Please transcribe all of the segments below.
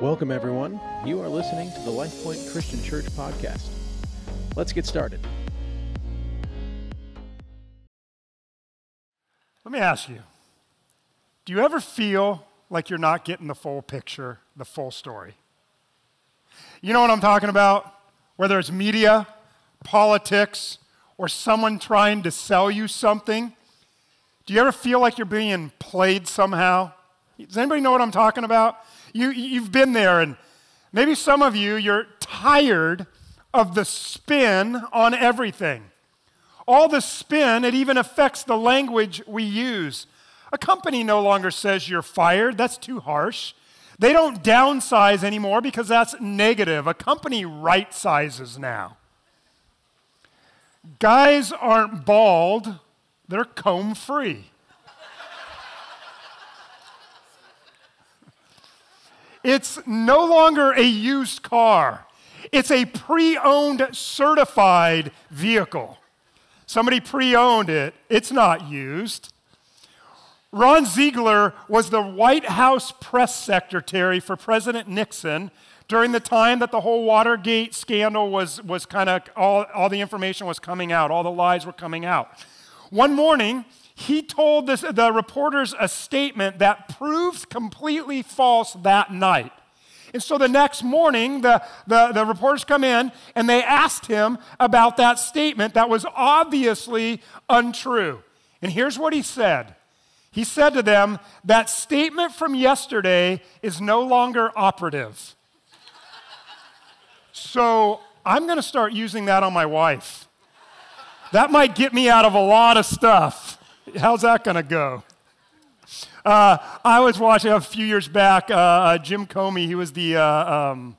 Welcome, everyone. You are listening to the LifePoint Christian Church podcast. Let's get started. Let me ask you do you ever feel like you're not getting the full picture, the full story? You know what I'm talking about? Whether it's media, politics, or someone trying to sell you something. Do you ever feel like you're being played somehow? Does anybody know what I'm talking about? You, you've been there, and maybe some of you, you're tired of the spin on everything. All the spin, it even affects the language we use. A company no longer says you're fired, that's too harsh. They don't downsize anymore because that's negative. A company right sizes now. Guys aren't bald, they're comb free. It's no longer a used car, it's a pre owned certified vehicle. Somebody pre owned it, it's not used. Ron Ziegler was the White House press secretary for President Nixon during the time that the whole Watergate scandal was, was kind of, all, all the information was coming out, all the lies were coming out. One morning, he told this, the reporters a statement that proved completely false that night. And so the next morning, the, the, the, reporters come in and they asked him about that statement that was obviously untrue. And here's what he said he said to them, That statement from yesterday is no longer operative. so I'm going to start using that on my wife. That might get me out of a lot of stuff. How's that going to go? Uh, I was watching a few years back, uh, uh Jim Comey, he was the uh, um,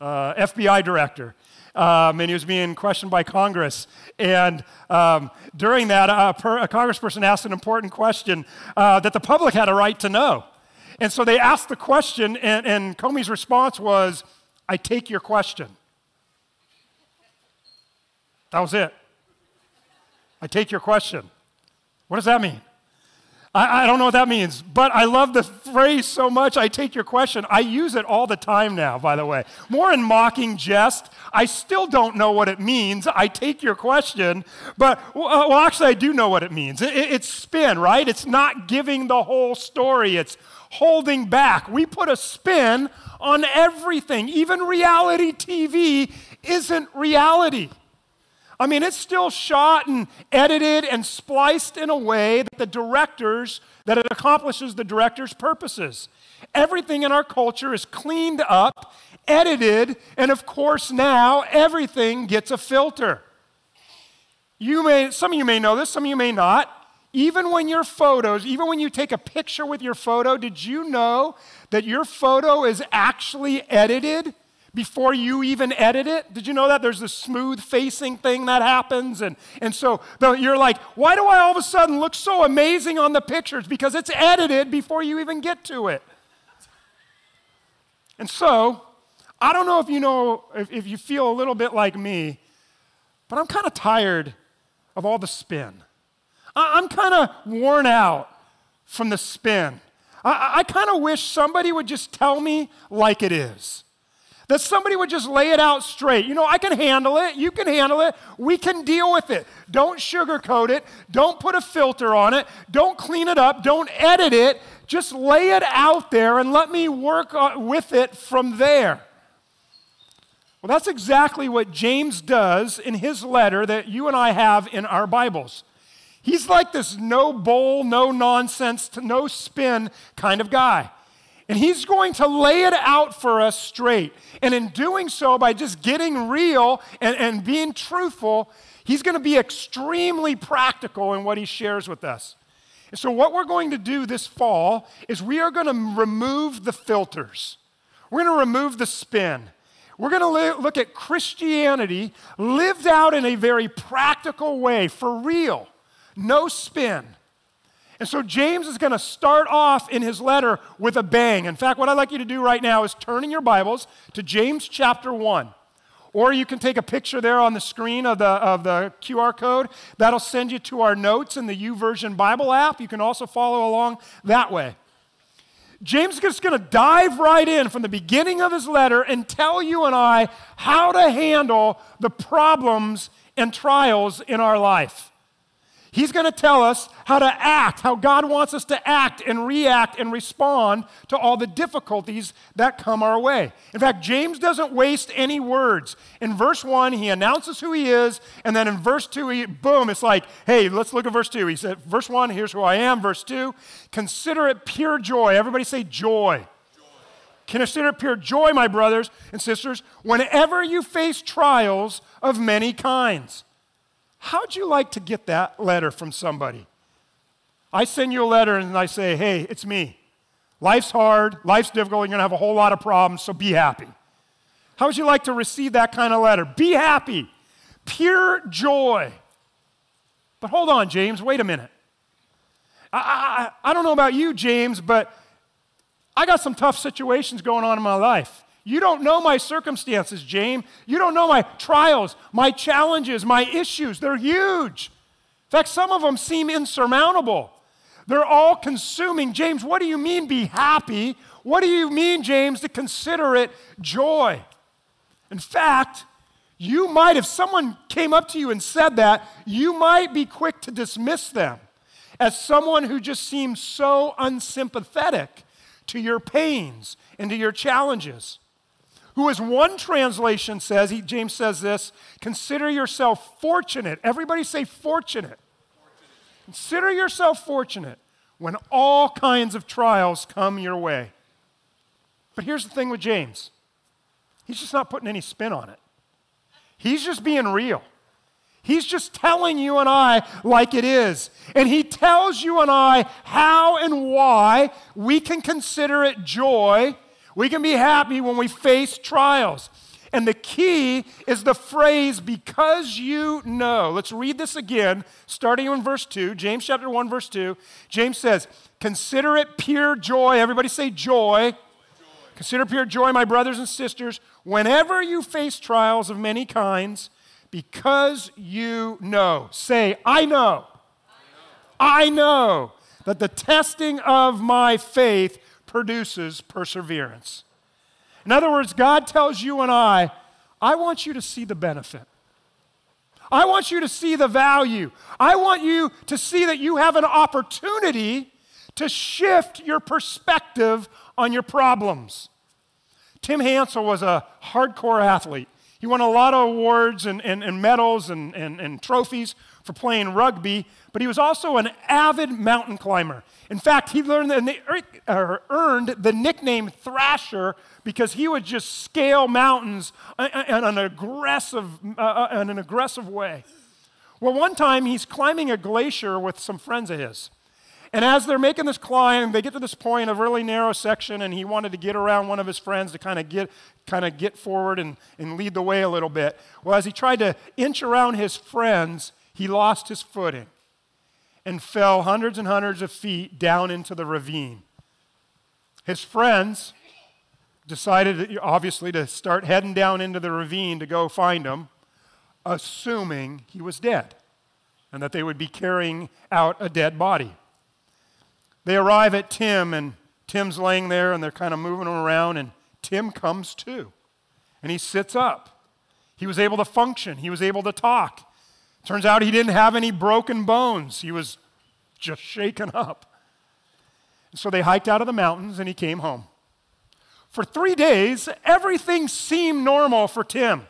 uh, FBI director um, and he was being questioned by Congress. And um, during that, a, per, a, congressperson asked an important question uh, that the public had a right to know. And so they asked the question, and, and Comey's response was, I take your question. That was it. I take your question. What does that mean? I, I, don't know what that means, but I love the phrase so much. I take your question. I use it all the time now, by the way. More in mocking jest. I still don't know what it means. I take your question, but, uh, well, actually, I do know what it means. It, it, it's spin, right? It's not giving the whole story, it's holding back. We put a spin on everything. Even reality TV isn't reality. I mean, it's still shot and edited and spliced in a way that the directors, that it accomplishes the director's purposes. Everything in our culture is cleaned up, edited, and of course now everything gets a filter. You may, some of you may know this, some of you may not. Even when your photos, even when you take a picture with your photo, did you know that your photo is actually edited? Before you even edit it. Did you know that? There's this smooth facing thing that happens. And, and so you're like, why do I all of a sudden look so amazing on the pictures? Because it's edited before you even get to it. And so, I don't know if you know, if, if you feel a little bit like me, but I'm kind of tired of all the spin. I, I'm kind of worn out from the spin. I, I kind of wish somebody would just tell me like it is. That somebody would just lay it out straight. You know, I can handle it. You can handle it. We can deal with it. Don't sugarcoat it. Don't put a filter on it. Don't clean it up. Don't edit it. Just lay it out there and let me work with it from there. Well, that's exactly what James does in his letter that you and I have in our Bibles. He's like this no bull, no nonsense, no spin kind of guy. And he's going to lay it out for us straight. And in doing so, by just getting real and, and being truthful, he's going to be extremely practical in what he shares with us. And so, what we're going to do this fall is we are going to remove the filters, we're going to remove the spin. We're going to look at Christianity lived out in a very practical way, for real, no spin. And so James is going to start off in his letter with a bang. In fact, what I'd like you to do right now is turn in your Bibles to James chapter 1. Or you can take a picture there on the screen of the, of the QR code. That'll send you to our notes in the YouVersion Bible app. You can also follow along that way. James is just going to dive right in from the beginning of his letter and tell you and I how to handle the problems and trials in our life. He's going to tell us how to act, how God wants us to act and react and respond to all the difficulties that come our way. In fact, James doesn't waste any words. In verse 1, he announces who he is, and then in verse 2, he, boom, it's like, hey, let's look at verse 2. He said, verse 1, here's who I am. Verse 2, consider it pure joy. Everybody say joy. joy. Consider it pure joy, my brothers and sisters, whenever you face trials of many kinds How'd you like to get that letter from somebody? I send you a letter and I say, hey, it's me. Life's hard, life's difficult, you're gonna have a whole lot of problems, so be happy. How would you like to receive that kind of letter? Be happy, pure joy. But hold on, James, wait a minute. I, I, I don't know about you, James, but I got some tough situations going on in my life. You don't know my circumstances, James. You don't know my trials, my challenges, my issues. They're huge. In fact, some of them seem insurmountable. They're all consuming. James, what do you mean be happy? What do you mean, James, to consider it joy? In fact, you might, if someone came up to you and said that, you might be quick to dismiss them as someone who just seems so unsympathetic to your pains and to your challenges who, as one translation says, he, James says this consider yourself fortunate. Everybody say fortunate. fortunate. Consider yourself fortunate when all kinds of trials come your way. But here's the thing with James he's just not putting any spin on it, he's just being real. He's just telling you and I like it is. And he tells you and I how and why we can consider it joy we can be happy when we face trials. And the key is the phrase, because you know. Let's read this again, starting in verse 2, James chapter 1, verse 2. James says, Consider it pure joy. Everybody say joy. joy. Consider pure joy, my brothers and sisters, whenever you face trials of many kinds, because you know. Say, I know. I know, I know that the testing of my faith produces perseverance. In other words, God tells you and I, I want you to see the benefit. I want you to see the value. I want you to see that you have an opportunity to shift your perspective on your problems. Tim Hansel was a hardcore athlete. He won a lot of awards and, and, and medals and, and, and trophies for playing rugby, but he was also an avid mountain climber. In fact, he learned the, earned the nickname Thrasher because he would just scale mountains in an aggressive, uh, uh, in an aggressive way. Well, one time he's climbing a glacier with some friends of his. And as they're making this climb, they get to this point, a really narrow section, and he wanted to get around one of his friends to kind of get, kind of get forward and, and lead the way a little bit. Well, as he tried to inch around his friends, he lost his footing and fell hundreds and hundreds of feet down into the ravine. His friends decided, obviously, to start heading down into the ravine to go find him, assuming he was dead and that they would be carrying out a dead body. They arrive at Tim, and Tim's laying there, and they're kind of moving him around, and Tim comes to, and he sits up. He was able to function, he was able to talk. Turns out he didn't have any broken bones, he was just shaken up. So they hiked out of the mountains, and he came home. For three days, everything seemed normal for Tim.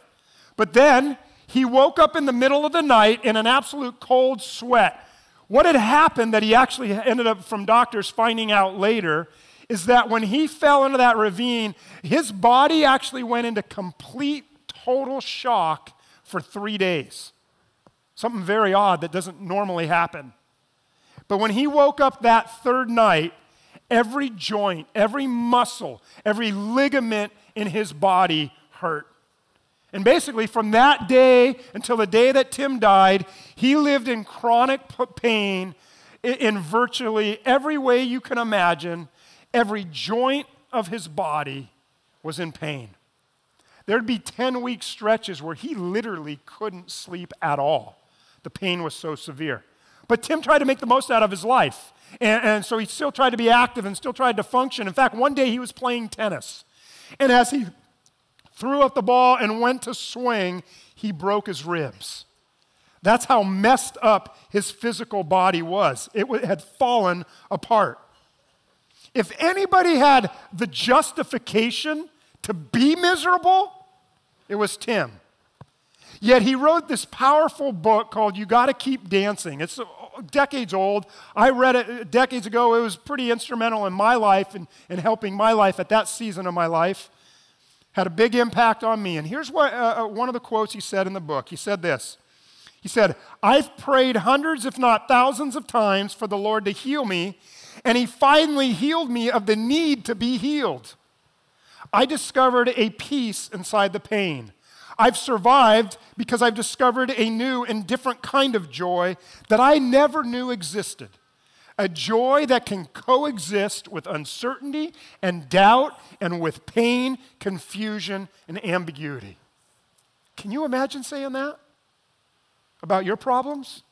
But then he woke up in the middle of the night in an absolute cold sweat what had happened that he actually ended up from doctors finding out later is that when he fell into that ravine, his body actually went into complete, total shock for three days. Something very odd that doesn't normally happen. But when he woke up that third night, every joint, every muscle, every ligament in his body hurt. And basically, from that day until the day that Tim died, he lived in chronic pain in virtually every way you can imagine. Every joint of his body was in pain. There'd be 10 week stretches where he literally couldn't sleep at all. The pain was so severe. But Tim tried to make the most out of his life. And, and so he still tried to be active and still tried to function. In fact, one day he was playing tennis. And as he threw up the ball and went to swing, he broke his ribs. That's how messed up his physical body was. It had fallen apart. If anybody had the justification to be miserable, it was Tim. Yet he wrote this powerful book called You Gotta Keep Dancing. It's decades old. I read it decades ago. It was pretty instrumental in my life and, and helping my life at that season of my life. Had a big impact on me. And here's what, uh, uh, one of the quotes he said in the book. He said this He said, I've prayed hundreds, if not thousands, of times for the Lord to heal me, and He finally healed me of the need to be healed. I discovered a peace inside the pain. I've survived because I've discovered a new and different kind of joy that I never knew existed. A joy that can coexist with uncertainty and doubt and with pain, confusion, and ambiguity. Can you imagine saying that about your problems,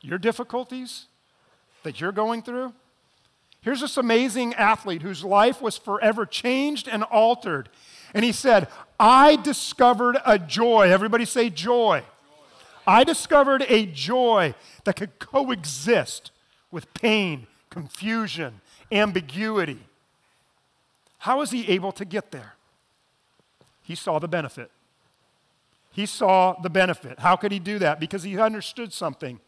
your difficulties that you're going through? Here's this amazing athlete whose life was forever changed and altered. And he said, I discovered a joy. Everybody say joy. joy. I discovered a joy that could coexist with pain, confusion, ambiguity. How was he able to get there? He saw the benefit. He saw the benefit. How could he do that? Because he understood something.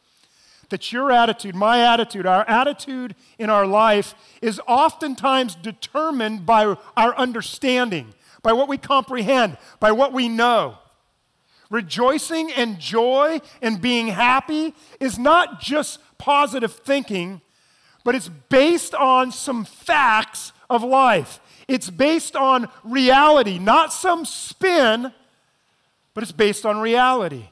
That your attitude, my attitude, our attitude in our life is oftentimes determined by our understanding by what we comprehend, by what we know. Rejoicing and joy and being happy is not just positive thinking, but it's based on some facts of life. It's based on reality, not some spin, but it's based on reality.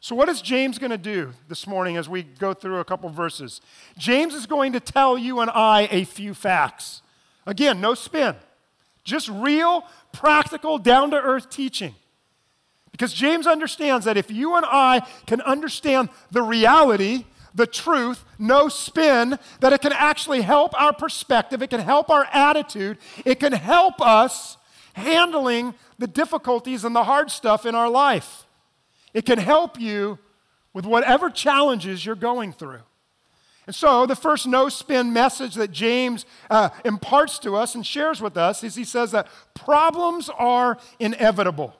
So, what is James going to do this morning as we go through a couple verses? James is going to tell you and I a few facts. Again, no spin. Just real, practical, down to earth teaching. Because James understands that if you and I can understand the reality, the truth, no spin, that it can actually help our perspective, it can help our attitude, it can help us handling the difficulties and the hard stuff in our life. It can help you with whatever challenges you're going through. And so, the first no spin message that James uh, imparts to us and shares with us is he says that problems are inevitable.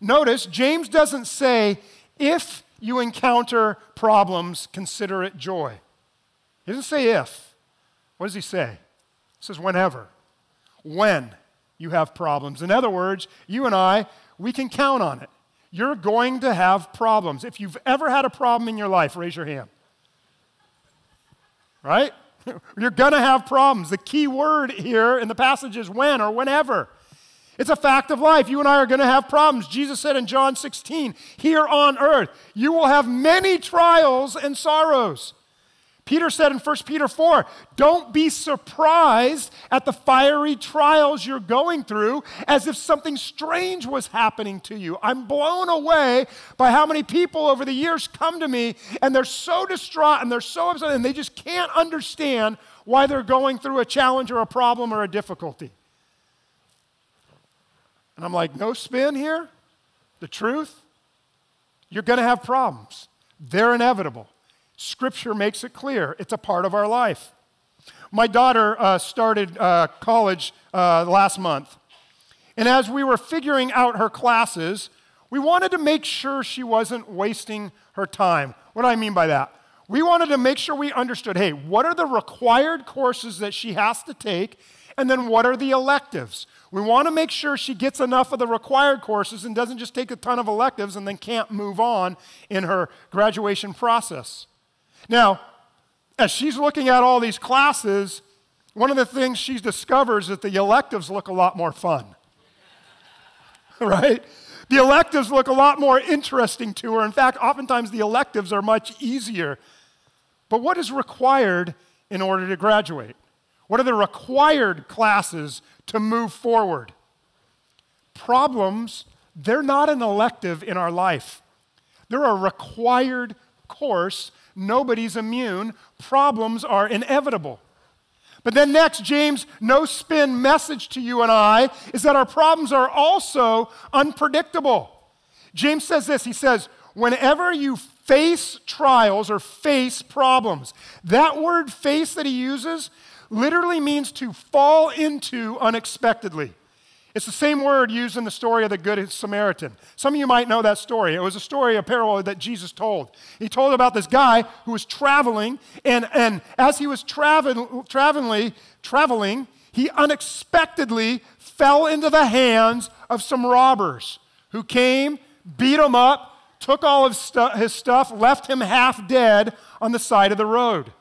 Notice, James doesn't say, if you encounter problems, consider it joy. He doesn't say if. What does he say? He says, whenever. When you have problems. In other words, you and I, we can count on it. You're going to have problems. If you've ever had a problem in your life, raise your hand right? You're going to have problems. The key word here in the passage is when or whenever. It's a fact of life. You and I are going to have problems. Jesus said in John 16, here on earth, you will have many trials and sorrows. Peter said in 1 Peter 4, don't be surprised at the fiery trials you're going through as if something strange was happening to you. I'm blown away by how many people over the years come to me and they're so distraught and they're so upset and they just can't understand why they're going through a challenge or a problem or a difficulty. And I'm like, no spin here? The truth? You're going to have problems. They're inevitable. Scripture makes it clear, it's a part of our life. My daughter uh, started uh, college uh, last month. And as we were figuring out her classes, we wanted to make sure she wasn't wasting her time. What do I mean by that? We wanted to make sure we understood hey, what are the required courses that she has to take? And then what are the electives? We want to make sure she gets enough of the required courses and doesn't just take a ton of electives and then can't move on in her graduation process. Now, as she's looking at all these classes, one of the things she discovers is that the electives look a lot more fun. right? The electives look a lot more interesting to her. In fact, oftentimes the electives are much easier. But what is required in order to graduate? What are the required classes to move forward? Problems, they're not an elective in our life, they're a required course, nobody's immune. Problems are inevitable. But then, next, James' no spin message to you and I is that our problems are also unpredictable. James says this He says, whenever you face trials or face problems, that word face that he uses literally means to fall into unexpectedly. It's the same word used in the story of the Good Samaritan. Some of you might know that story. It was a story, a parable that Jesus told. He told about this guy who was traveling, and, and as he was travel, traveling, traveling, he unexpectedly fell into the hands of some robbers who came, beat him up, took all of stu- his stuff, left him half dead on the side of the road.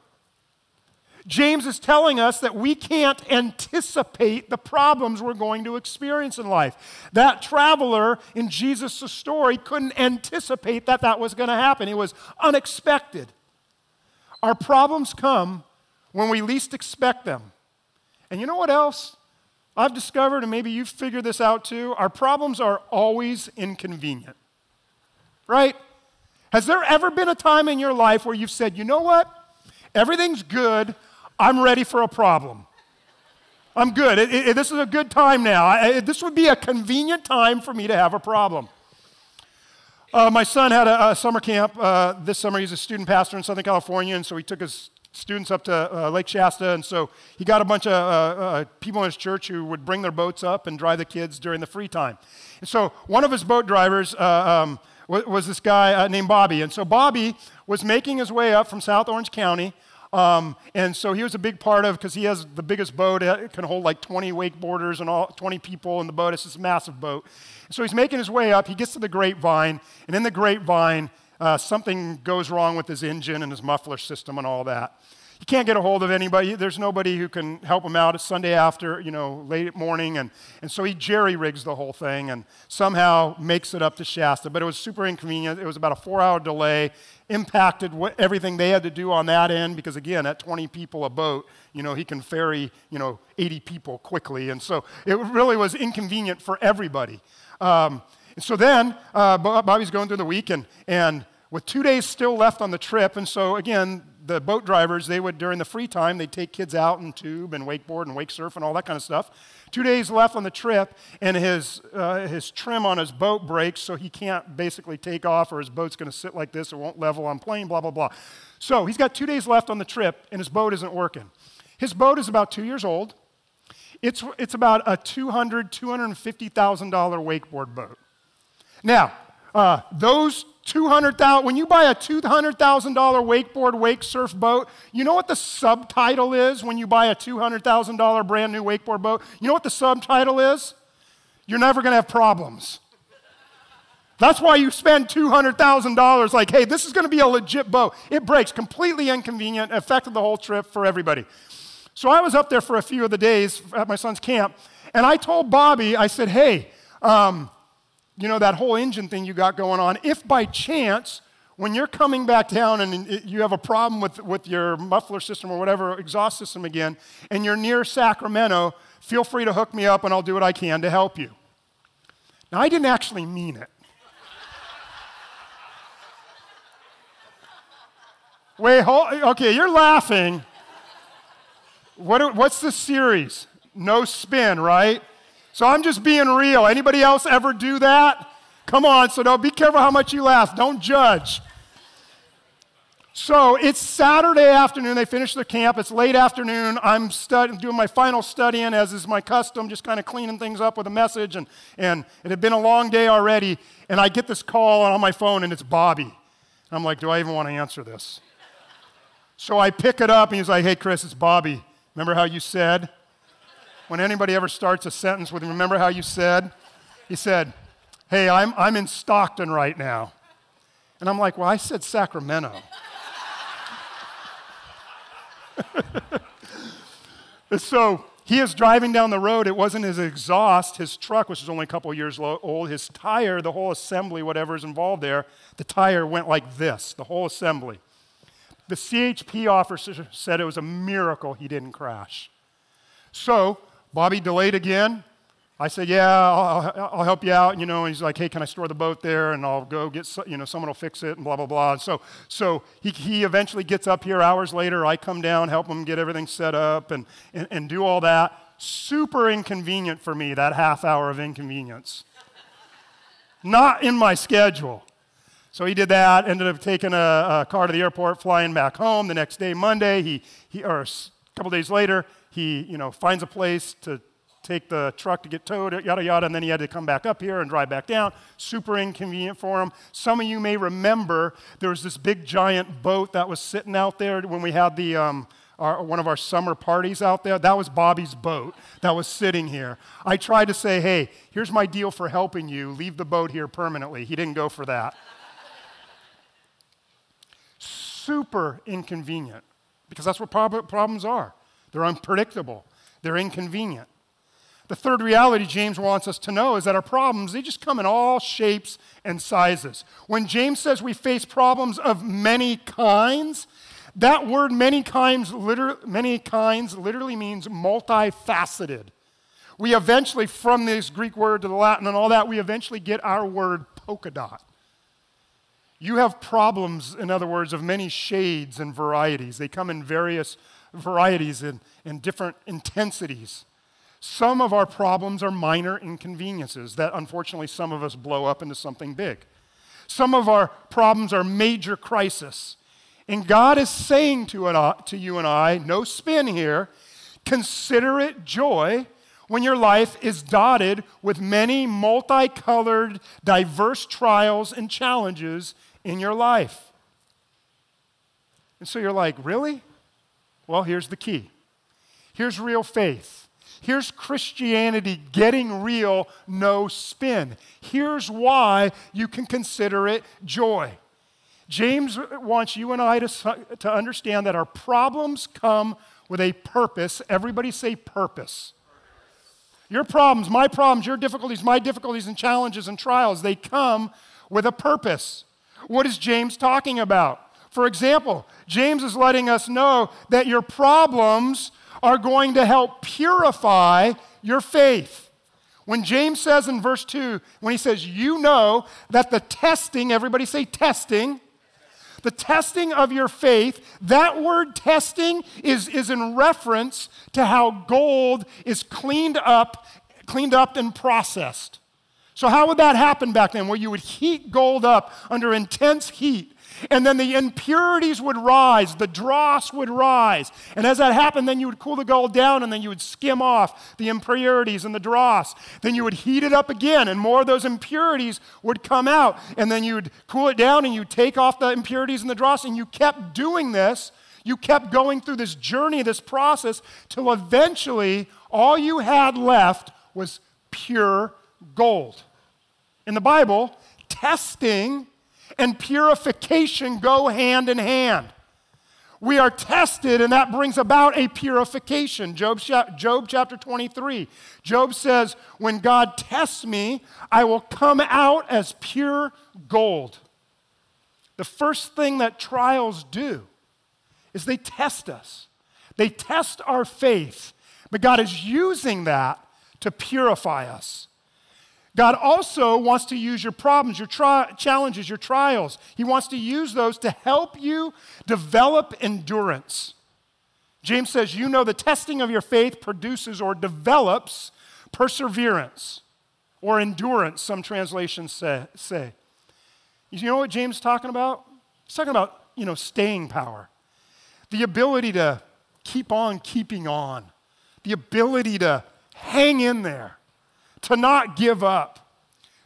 James is telling us that we can't anticipate the problems we're going to experience in life. That traveler in Jesus' story couldn't anticipate that that was going to happen, it was unexpected. Our problems come when we least expect them. And you know what else? I've discovered, and maybe you've figured this out too, our problems are always inconvenient. Right? Has there ever been a time in your life where you've said, you know what? Everything's good. I'm ready for a problem. I'm good. It, it, this is a good time now. I, this would be a convenient time for me to have a problem. Uh, my son had a, a summer camp uh, this summer. He's a student pastor in Southern California, and so he took his students up to uh, Lake Shasta, and so he got a bunch of uh, uh, people in his church who would bring their boats up and drive the kids during the free time. And so one of his boat drivers uh, um, was, was, this guy named Bobby, and so Bobby was making his way up from South Orange County um, and so he was a big part of, because he has the biggest boat, it can hold like 20 wakeboarders and all 20 people in the boat. It's this massive boat. So he's making his way up. He gets to the grapevine, and in the grapevine, uh, something goes wrong with his engine and his muffler system and all that. He can't get a hold of anybody. There's nobody who can help him out. It's Sunday after, you know, late morning. And, and so he jerry rigs the whole thing and somehow makes it up to Shasta. But it was super inconvenient. It was about a four hour delay, impacted what, everything they had to do on that end because, again, at 20 people a boat, you know, he can ferry, you know, 80 people quickly. And so it really was inconvenient for everybody. Um, and so then uh, Bobby's going through the week and, and with two days still left on the trip, and so again, the boat drivers, they would, during the free time, they'd take kids out and tube and wakeboard and wake surf and all that kind of stuff. Two days left on the trip, and his, uh, his trim on his boat breaks, so he can't basically take off, or his boat's going to sit like this, it won't level on plane, blah, blah, blah. So he's got two days left on the trip, and his boat isn't working. His boat is about two years old. It's, it's about a $200,000, $250,000 wakeboard boat. Now, uh, those 200,000 when you buy a $200,000 wakeboard wake surf boat, you know what the subtitle is when you buy a $200,000 brand new wakeboard boat? You know what the subtitle is? You're never going to have problems. That's why you spend $200,000 like, hey, this is going to be a legit boat. It breaks, completely inconvenient, affected the whole trip for everybody. So I was up there for a few of the days at my son's camp, and I told Bobby, I said, hey, um, you know, that whole engine thing you got going on, if by chance, when you're coming back down and you have a problem with, with your muffler system or whatever exhaust system again, and you're near Sacramento, feel free to hook me up and I'll do what I can to help you. Now, I didn't actually mean it. Wait, hold, okay, you're laughing. What, what's the series? No spin, right? So I'm just being real. Anybody else ever do that? Come on, so don't be careful how much you laugh. Don't judge. So it's Saturday afternoon. They finish their camp. It's late afternoon. I'm stud- doing my final studying, as is my custom, just kind of cleaning things up with a message. And, and it had been a long day already. And I get this call on my phone, and it's Bobby. And I'm like, do I even want to answer this? So I pick it up, and he's like, hey, Chris, it's Bobby. Remember how you said? When anybody ever starts a sentence with, remember how you said? He said, Hey, I'm, I'm in Stockton right now. And I'm like, Well, I said Sacramento. so he is driving down the road. It wasn't his exhaust, his truck, which is only a couple years old, his tire, the whole assembly, whatever is involved there, the tire went like this, the whole assembly. The CHP officer said it was a miracle he didn't crash. So Bobby delayed again. I said, yeah, I'll, I'll, help you out, you know, and he's like, hey, can I store the boat there? And I'll go get, you know, someone will fix it and blah, blah, blah. So, so he, he eventually gets up here hours later. I come down, help him get everything set up and, and, and do all that. Super inconvenient for me, that half hour of inconvenience. Not in my schedule. So he did that, ended up taking a, a, car to the airport, flying back home. The next day, Monday, he, he or a couple days later, he you know, finds a place to take the truck to get towed, yada, yada, and then he had to come back up here and drive back down. Super inconvenient for him. Some of you may remember there was this big giant boat that was sitting out there when we had the, um, our, one of our summer parties out there. That was Bobby's boat that was sitting here. I tried to say, hey, here's my deal for helping you. Leave the boat here permanently. He didn't go for that super inconvenient because that's what prob- problems are. They're unpredictable, they're inconvenient. The third reality James wants us to know is that our problems, they just come in all shapes and sizes. When James says we face problems of many kinds, that word many kinds, liter- many kinds literally means multifaceted. We eventually, from this Greek word to the Latin and all that, we eventually get our word polka dot. You have problems, in other words, of many shades and varieties. They come in various varieties and, and different intensities. Some of our problems are minor inconveniences that unfortunately some of us blow up into something big. Some of our problems are major crisis. And God is saying to, it, uh, to you and I, no spin here, consider it joy when your life is dotted with many multicolored, diverse trials and challenges in your life. And so you're like, really? Well, here's the key. Here's real faith. Here's Christianity getting real, no spin. Here's why you can consider it joy. James wants you and I to, to understand that our problems come with a purpose. Everybody say purpose. Your problems, my problems, your difficulties, my difficulties and challenges and trials, they come with a purpose. What is James talking about? For example, James is letting us know that your problems are going to help purify your faith. When James says in verse 2, when he says, You know that the testing, everybody say testing, the testing of your faith, that word testing is, is in reference to how gold is cleaned up, cleaned up and processed. So, how would that happen back then? Where you would heat gold up under intense heat, and then the impurities would rise, the dross would rise. And as that happened, then you would cool the gold down, and then you would skim off the impurities and the dross. Then you would heat it up again, and more of those impurities would come out. And then you would cool it down, and you take off the impurities and the dross, and you kept doing this. You kept going through this journey, this process, till eventually all you had left was pure gold. In the Bible, testing and purification go hand in hand. We are tested, and that brings about a purification. Job, Job chapter 23. Job says, When God tests me, I will come out as pure gold. The first thing that trials do is they test us, they test our faith. But God is using that to purify us. God also wants to use your problems, your tri- challenges, your trials. He wants to use those to help you develop endurance. James says, You know, the testing of your faith produces or develops perseverance or endurance, some translations say. say. You know what James is talking about? He's talking about, you know, staying power, the ability to keep on keeping on, the ability to hang in there to not give up.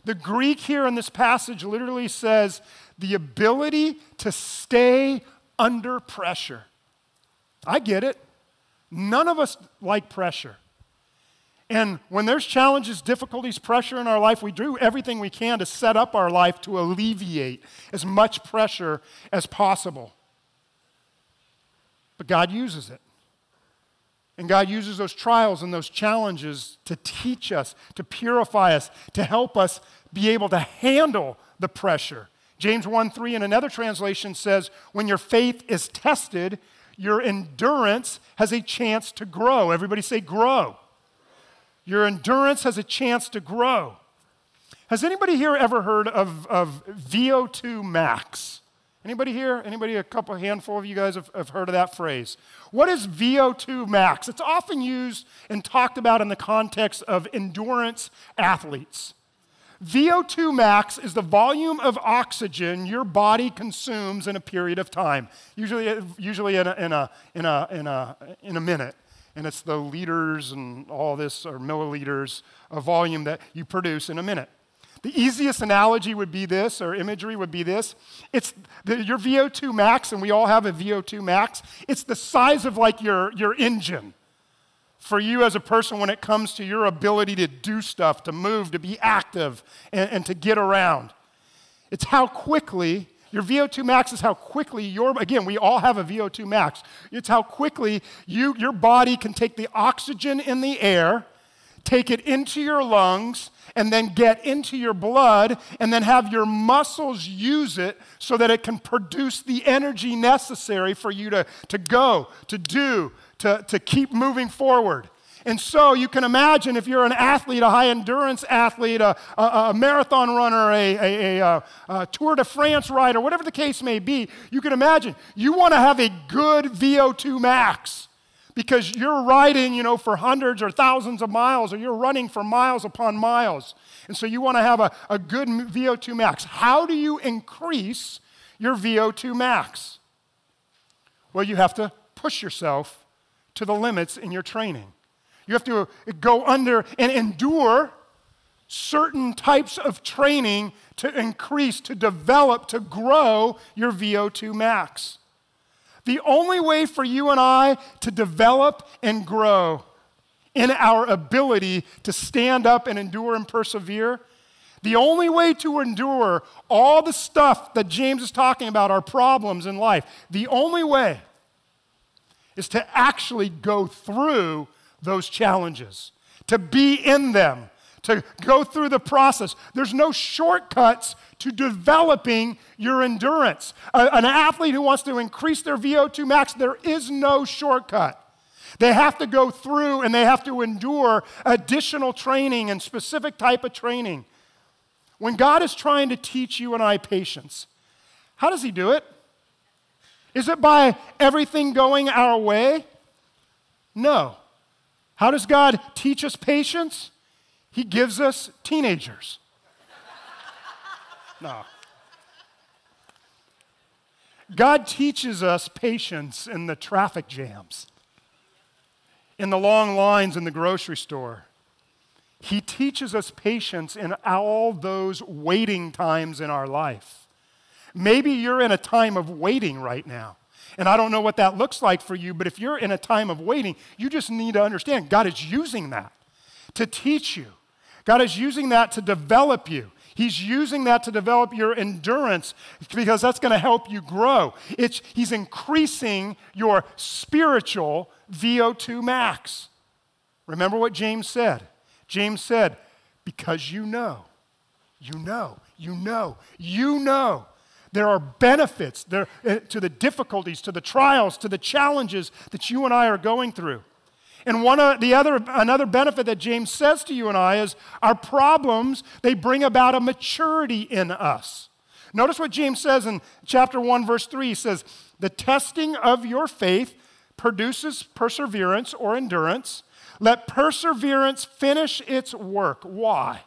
The Greek here in this passage literally says the ability to stay under pressure. I get it. None of us like pressure. And when there's challenges, difficulties, pressure in our life, we do everything we can to set up our life to alleviate as much pressure as possible. But God uses it. And God uses those trials and those challenges to teach us, to purify us, to help us be able to handle the pressure. James 1 3 in another translation says, When your faith is tested, your endurance has a chance to grow. Everybody say, grow. your endurance has a chance to grow. Has anybody here ever heard of, of VO2 max? Anybody here? Anybody, a couple, handful of you guys have, have heard of that phrase. What is VO2 max? It's often used and talked about in the context of endurance athletes. VO2 max is the volume of oxygen your body consumes in a period of time, usually, usually in, a, in, a, in, a, in, a, in a minute. And it's the liters and all this, or milliliters of volume that you produce in a minute. The easiest analogy would be this, or imagery would be this. It's the, your VO2 max, and we all have a VO2 max. It's the size of like your, your engine for you as a person when it comes to your ability to do stuff, to move, to be active, and, and to get around. It's how quickly your VO2 max is how quickly your, again, we all have a VO2 max. It's how quickly you, your body can take the oxygen in the air, take it into your lungs, and then get into your blood and then have your muscles use it so that it can produce the energy necessary for you to, to go, to do, to, to keep moving forward. And so you can imagine if you're an athlete, a high endurance athlete, a, a, a marathon runner, a, a, a, uh, Tour de France rider, whatever the case may be, you can imagine you want to have a good VO2 max because you're riding, you know, for hundreds or thousands of miles, or you're running for miles upon miles. And so you want to have a, a good VO2 max. How do you increase your VO2 max? Well, you have to push yourself to the limits in your training. You have to go under and endure certain types of training to increase, to develop, to grow your VO2 max. The only way for you and I to develop and grow in our ability to stand up and endure and persevere, the only way to endure all the stuff that James is talking about, our problems in life, the only way is to actually go through those challenges, to be in them, to go through the process. There's no shortcuts to developing your endurance. A, an athlete who wants to increase their VO2 max, there is no shortcut. They have to go through and they have to endure additional training and specific type of training. When God is trying to teach you and I patience, how does He do it? Is it by everything going our way? No. How does God teach us patience? He gives us teenagers. No. God teaches us patience in the traffic jams, in the long lines in the grocery store. He teaches us patience in all those waiting times in our life. Maybe you're in a time of waiting right now. And I don't know what that looks like for you, but if you're in a time of waiting, you just need to understand God is using that to teach you God is using that to develop you. He's using that to develop your endurance because that's going to help you grow. It's, he's increasing your spiritual VO2 max. Remember what James said? James said, because you know, you know, you know, you know. There are benefits there, uh, to the difficulties, to the trials, to the challenges that you and I are going through. And one of the other, another benefit that James says to you and I is our problems, they bring about a maturity in us. Notice what James says in chapter 1, verse 3. He says, The testing of your faith produces perseverance or endurance. Let perseverance finish its work. Why?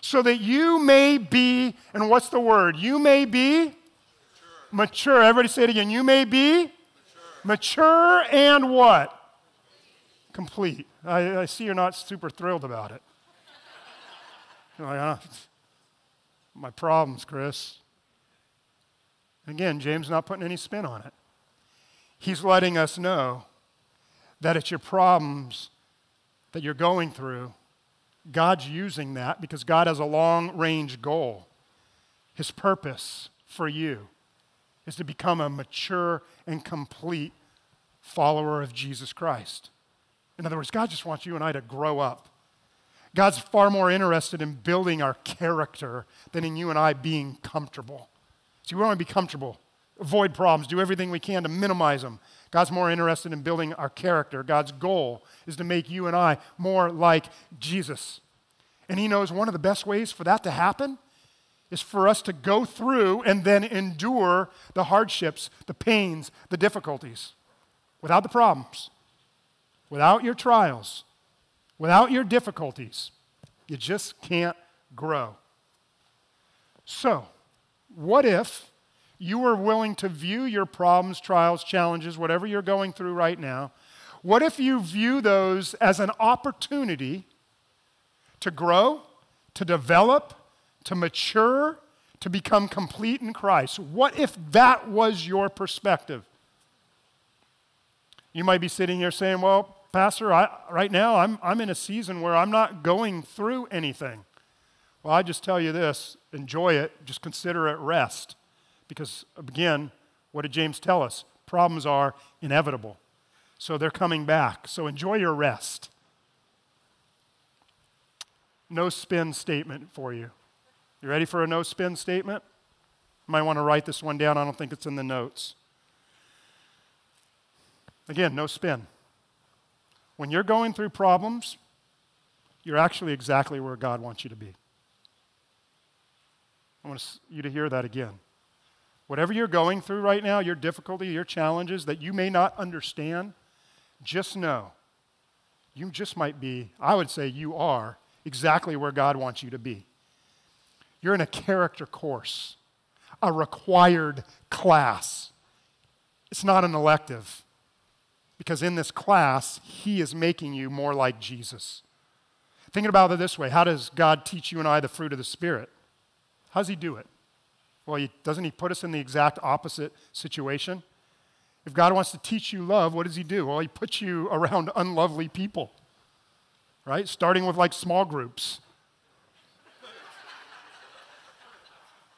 So that you may be, and what's the word? You may be mature. mature. Everybody say it again. You may be mature, mature and what? Complete. I, I see you're not super thrilled about it. You're like, my problems, Chris. Again, James not putting any spin on it. He's letting us know that it's your problems that you're going through. God's using that because God has a long range goal. His purpose for you is to become a mature and complete follower of Jesus Christ. In other words, God just wants you and I to grow up. God's far more interested in building our character than in you and I being comfortable. See, we want to be comfortable, avoid problems, do everything we can to minimize them. God's more interested in building our character. God's goal is to make you and I more like Jesus. And He knows one of the best ways for that to happen is for us to go through and then endure the hardships, the pains, the difficulties without the problems, without your trials, without your difficulties. You just can't grow. So, what if you were willing to view your problems, trials, challenges, whatever you're going through right now? What if you view those as an opportunity to grow, to develop, to mature, to become complete in Christ? What if that was your perspective? You might be sitting here saying, Well, Pastor, I, right now I'm, I'm in a season where I'm not going through anything. Well, I just tell you this enjoy it, just consider it rest. Because again, what did James tell us? Problems are inevitable. So they're coming back. So enjoy your rest. No spin statement for you. You ready for a no spin statement? You might want to write this one down. I don't think it's in the notes. Again, no spin. When you're going through problems, you're actually exactly where God wants you to be. I want you to hear that again. Whatever you're going through right now, your difficulty, your challenges that you may not understand, just know you just might be, I would say you are, exactly where God wants you to be. You're in a character course, a required class. It's not an elective, because in this class, He is making you more like Jesus. Thinking about it this way how does God teach you and I the fruit of the Spirit? How does He do it? Well, he, doesn't He put us in the exact opposite situation? If God wants to teach you love, what does He do? Well, He puts you around unlovely people, right? Starting with like small groups.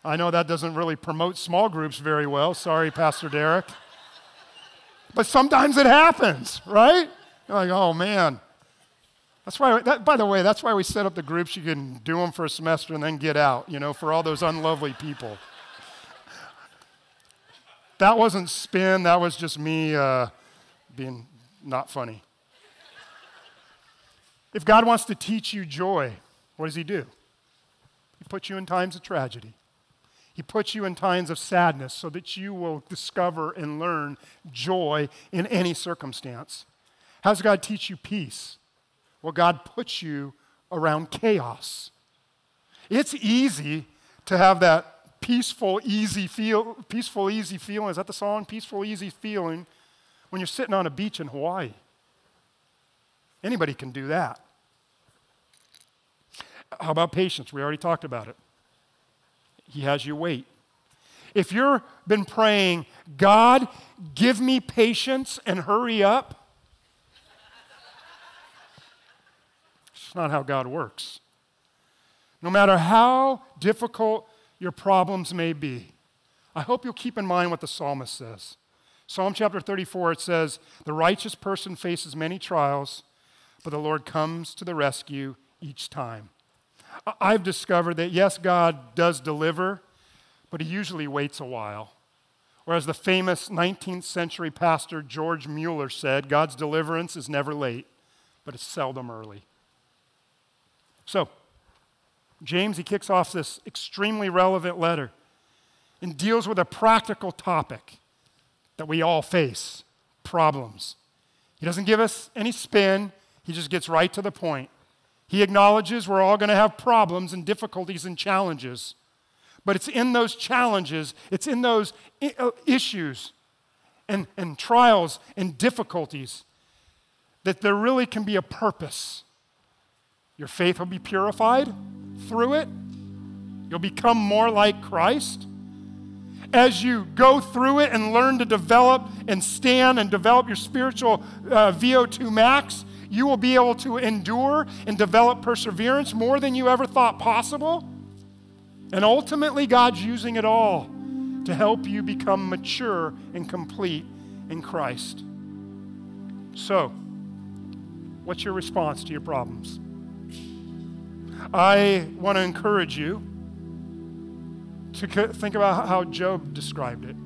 I know that doesn't really promote small groups very well. Sorry, Pastor Derek. But sometimes it happens, right? You're like, oh man, that's why, that, by the way, that's why we set up the groups. You can do them for a semester and then get out, you know, for all those unlovely people. that wasn't spin, that was just me uh, being not funny. If God wants to teach you joy, what does He do? He puts you in times of tragedy. He puts you in times of sadness so that you will discover and learn joy in any circumstance. How does God teach you peace? Well, God puts you around chaos. It's easy to have that peaceful, easy feel, peaceful, easy feeling. Is that the song? Peaceful, easy feeling when you're sitting on a beach in Hawaii. Anybody can do that. How about patience? We already talked about it. He has you wait. If you've been praying, God, give me patience and hurry up, it's not how God works. No matter how difficult your problems may be, I hope you'll keep in mind what the psalmist says. Psalm chapter 34, it says, The righteous person faces many trials, but the Lord comes to the rescue each time. I've discovered that, yes, God does deliver, but he usually waits a while. Whereas the famous 19th century pastor George Mueller said, God's deliverance is never late, but it's seldom early. So, James, he kicks off this extremely relevant letter and deals with a practical topic that we all face problems. He doesn't give us any spin, he just gets right to the point. He acknowledges we're all going to have problems and difficulties and challenges. But it's in those challenges, it's in those uh, issues and, and trials and difficulties that there really can be a purpose your faith will be purified through it. You'll become more like Christ. As you go through it and learn to develop and stand and develop your spiritual uh, VO2 max, you will be able to endure and develop perseverance more than you ever thought possible. And ultimately, God's using it all to help you become mature and complete in Christ. So, what's your response to your problems? I want to encourage you to think about how Job described it.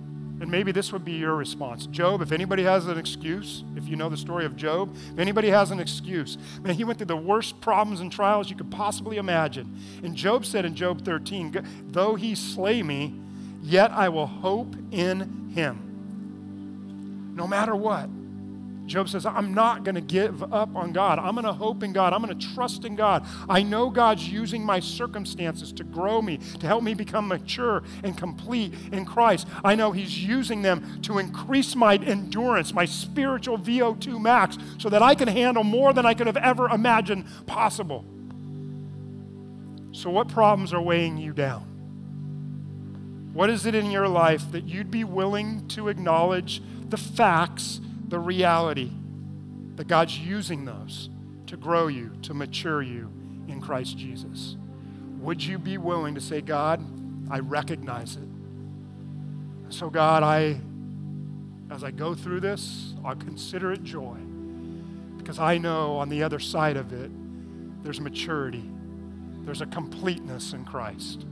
And maybe this would be your response. Job, if anybody has an excuse, if you know the story of Job, if anybody has an excuse, man, he went through the worst problems and trials you could possibly imagine. And Job said in Job 13, though he slay me, yet I will hope in him. No matter what. Job says, I'm not going to give up on God. I'm going to hope in God. I'm going to trust in God. I know God's using my circumstances to grow me, to help me become mature and complete in Christ. I know He's using them to increase my endurance, my spiritual VO2 max, so that I can handle more than I could have ever imagined possible. So, what problems are weighing you down? What is it in your life that you'd be willing to acknowledge the facts? The reality that God's using those to grow you, to mature you in Christ Jesus. Would you be willing to say, God, I recognize it. So, God, I, as I go through this, I'll consider it joy because I know on the other side of it, there's maturity, there's a completeness in Christ.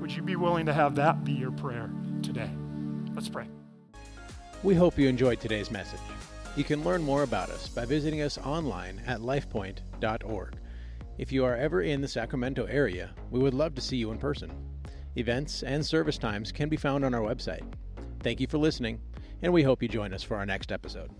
Would you be willing to have that be your prayer today? Let's pray. We hope you enjoyed today's message. You can learn more about us by visiting us online at lifepoint.org. If you are ever in the Sacramento area, we would love to see you in person. Events and service times can be found on our website. Thank you for listening, and we hope you join us for our next episode.